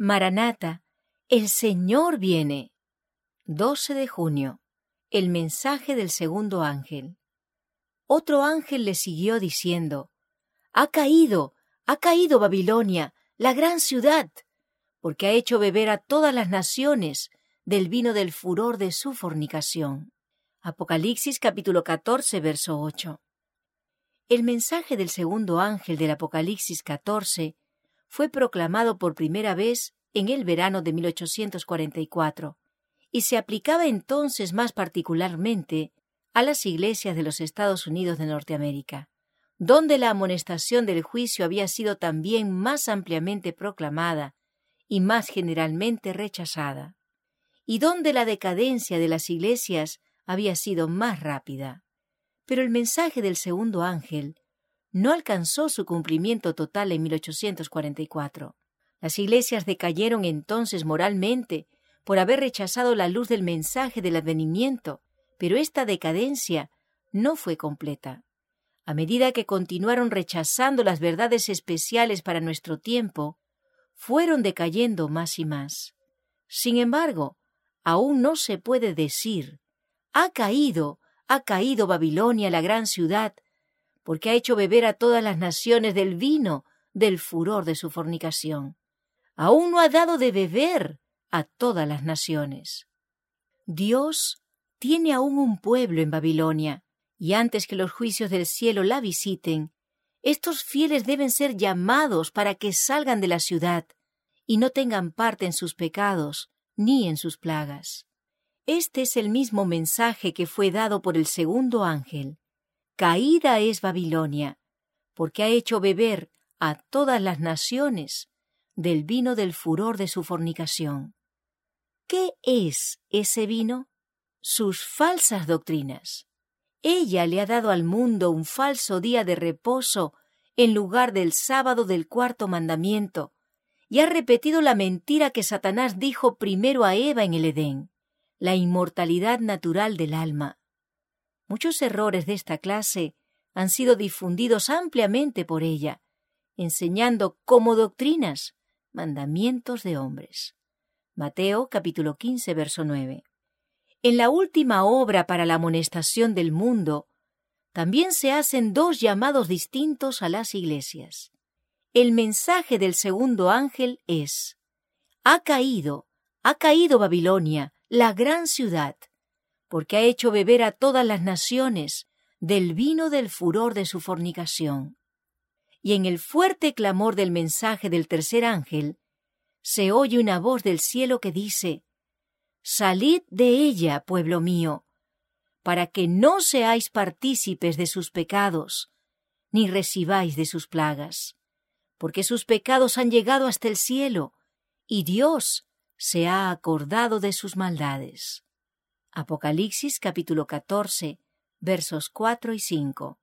Maranata, el Señor viene. 12 de junio. El mensaje del segundo ángel. Otro ángel le siguió diciendo, Ha caído, ha caído Babilonia, la gran ciudad, porque ha hecho beber a todas las naciones del vino del furor de su fornicación. Apocalipsis capítulo 14, verso 8. El mensaje del segundo ángel del Apocalipsis 14 fue proclamado por primera vez en el verano de 1844 y se aplicaba entonces más particularmente a las iglesias de los Estados Unidos de Norteamérica, donde la amonestación del juicio había sido también más ampliamente proclamada y más generalmente rechazada, y donde la decadencia de las iglesias había sido más rápida. Pero el mensaje del segundo ángel no alcanzó su cumplimiento total en 1844. Las iglesias decayeron entonces moralmente por haber rechazado la luz del mensaje del advenimiento, pero esta decadencia no fue completa. A medida que continuaron rechazando las verdades especiales para nuestro tiempo, fueron decayendo más y más. Sin embargo, aún no se puede decir, ha caído, ha caído Babilonia, la gran ciudad, porque ha hecho beber a todas las naciones del vino del furor de su fornicación aún no ha dado de beber a todas las naciones. Dios tiene aún un pueblo en Babilonia, y antes que los juicios del cielo la visiten, estos fieles deben ser llamados para que salgan de la ciudad y no tengan parte en sus pecados ni en sus plagas. Este es el mismo mensaje que fue dado por el segundo ángel. Caída es Babilonia, porque ha hecho beber a todas las naciones del vino del furor de su fornicación. ¿Qué es ese vino? Sus falsas doctrinas. Ella le ha dado al mundo un falso día de reposo en lugar del sábado del cuarto mandamiento, y ha repetido la mentira que Satanás dijo primero a Eva en el Edén, la inmortalidad natural del alma. Muchos errores de esta clase han sido difundidos ampliamente por ella, enseñando como doctrinas mandamientos de hombres. Mateo capítulo 15 verso 9. En la última obra para la amonestación del mundo, también se hacen dos llamados distintos a las iglesias. El mensaje del segundo ángel es, ha caído, ha caído Babilonia, la gran ciudad, porque ha hecho beber a todas las naciones del vino del furor de su fornicación y en el fuerte clamor del mensaje del tercer ángel, se oye una voz del cielo que dice, Salid de ella, pueblo mío, para que no seáis partícipes de sus pecados, ni recibáis de sus plagas, porque sus pecados han llegado hasta el cielo, y Dios se ha acordado de sus maldades. Apocalipsis capítulo 14, versos 4 y 5.